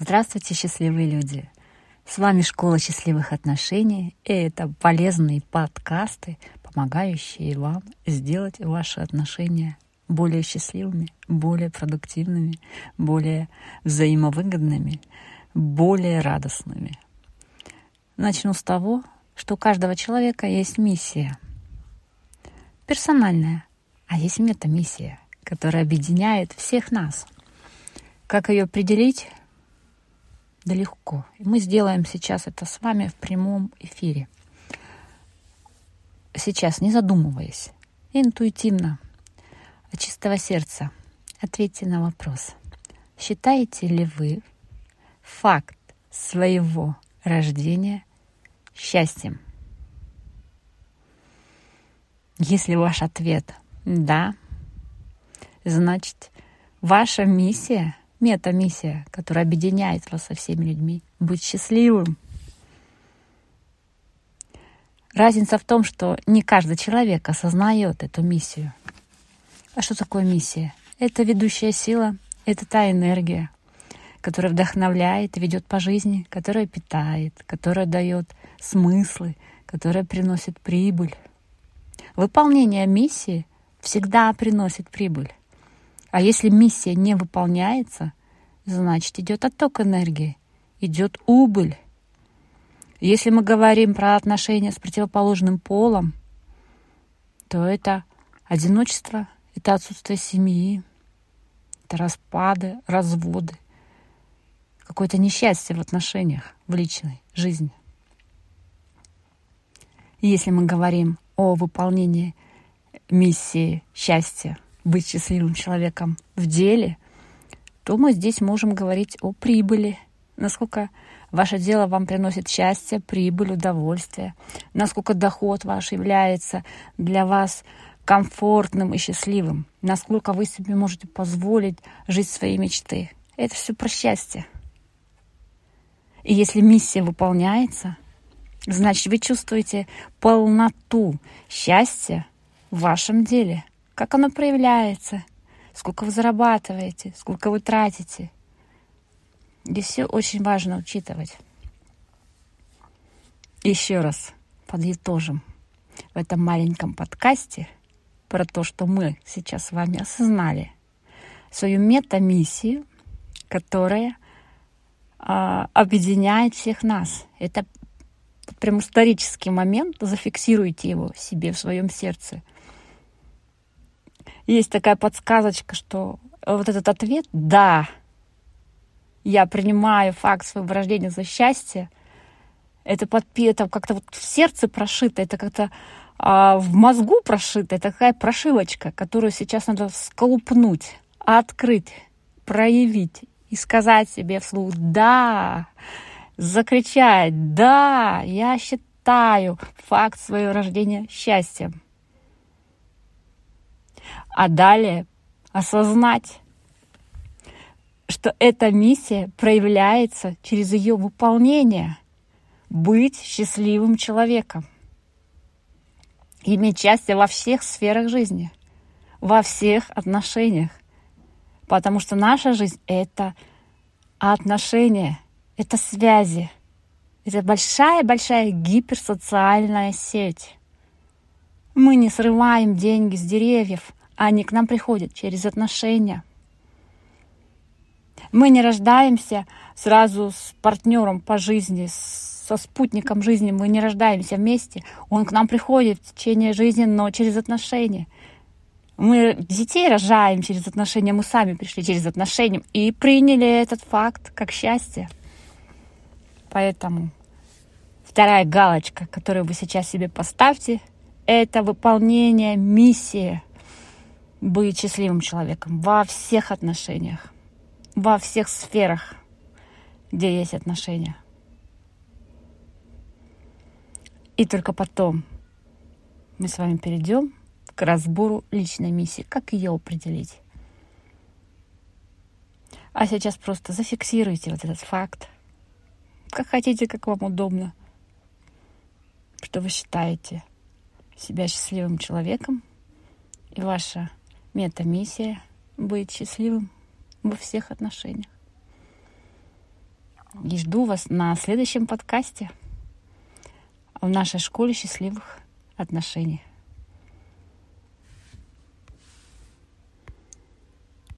Здравствуйте, счастливые люди! С вами Школа счастливых отношений, и это полезные подкасты, помогающие вам сделать ваши отношения более счастливыми, более продуктивными, более взаимовыгодными, более радостными. Начну с того, что у каждого человека есть миссия. Персональная, а есть метамиссия, которая объединяет всех нас. Как ее определить? Да легко. И мы сделаем сейчас это с вами в прямом эфире. Сейчас, не задумываясь, интуитивно, от чистого сердца, ответьте на вопрос. Считаете ли вы факт своего рождения счастьем? Если ваш ответ «да», значит, ваша миссия — мета-миссия, которая объединяет вас со всеми людьми. Быть счастливым. Разница в том, что не каждый человек осознает эту миссию. А что такое миссия? Это ведущая сила, это та энергия, которая вдохновляет и ведет по жизни, которая питает, которая дает смыслы, которая приносит прибыль. Выполнение миссии всегда приносит прибыль. А если миссия не выполняется, значит идет отток энергии, идет убыль. Если мы говорим про отношения с противоположным полом, то это одиночество, это отсутствие семьи, это распады, разводы, какое-то несчастье в отношениях, в личной жизни. если мы говорим о выполнении миссии счастья – быть счастливым человеком в деле, то мы здесь можем говорить о прибыли, насколько ваше дело вам приносит счастье, прибыль, удовольствие, насколько доход ваш является для вас комфортным и счастливым, насколько вы себе можете позволить жить своей мечты. Это все про счастье. И если миссия выполняется, значит, вы чувствуете полноту счастья в вашем деле – как оно проявляется, сколько вы зарабатываете, сколько вы тратите. Здесь все очень важно учитывать. Еще раз подытожим в этом маленьком подкасте про то, что мы сейчас с вами осознали свою метамиссию, которая э, объединяет всех нас. Это прям исторический момент, зафиксируйте его себе в своем сердце – есть такая подсказочка, что вот этот ответ «да», я принимаю факт своего рождения за счастье, это, подпи, это как-то вот в сердце прошито, это как-то а, в мозгу прошито, это такая прошивочка, которую сейчас надо сколупнуть, открыть, проявить и сказать себе вслух «да», закричать «да, я считаю факт своего рождения счастьем» а далее осознать, что эта миссия проявляется через ее выполнение — быть счастливым человеком, иметь счастье во всех сферах жизни, во всех отношениях, потому что наша жизнь — это отношения, это связи, это большая-большая гиперсоциальная сеть. Мы не срываем деньги с деревьев, они к нам приходят через отношения. Мы не рождаемся сразу с партнером по жизни, со спутником жизни. Мы не рождаемся вместе. Он к нам приходит в течение жизни, но через отношения. Мы детей рожаем через отношения, мы сами пришли через отношения и приняли этот факт как счастье. Поэтому вторая галочка, которую вы сейчас себе поставьте, это выполнение миссии – быть счастливым человеком во всех отношениях, во всех сферах, где есть отношения. И только потом мы с вами перейдем к разбору личной миссии, как ее определить. А сейчас просто зафиксируйте вот этот факт, как хотите, как вам удобно, что вы считаете себя счастливым человеком, и ваша Мета-миссия — быть счастливым во всех отношениях. И жду вас на следующем подкасте в нашей школе счастливых отношений.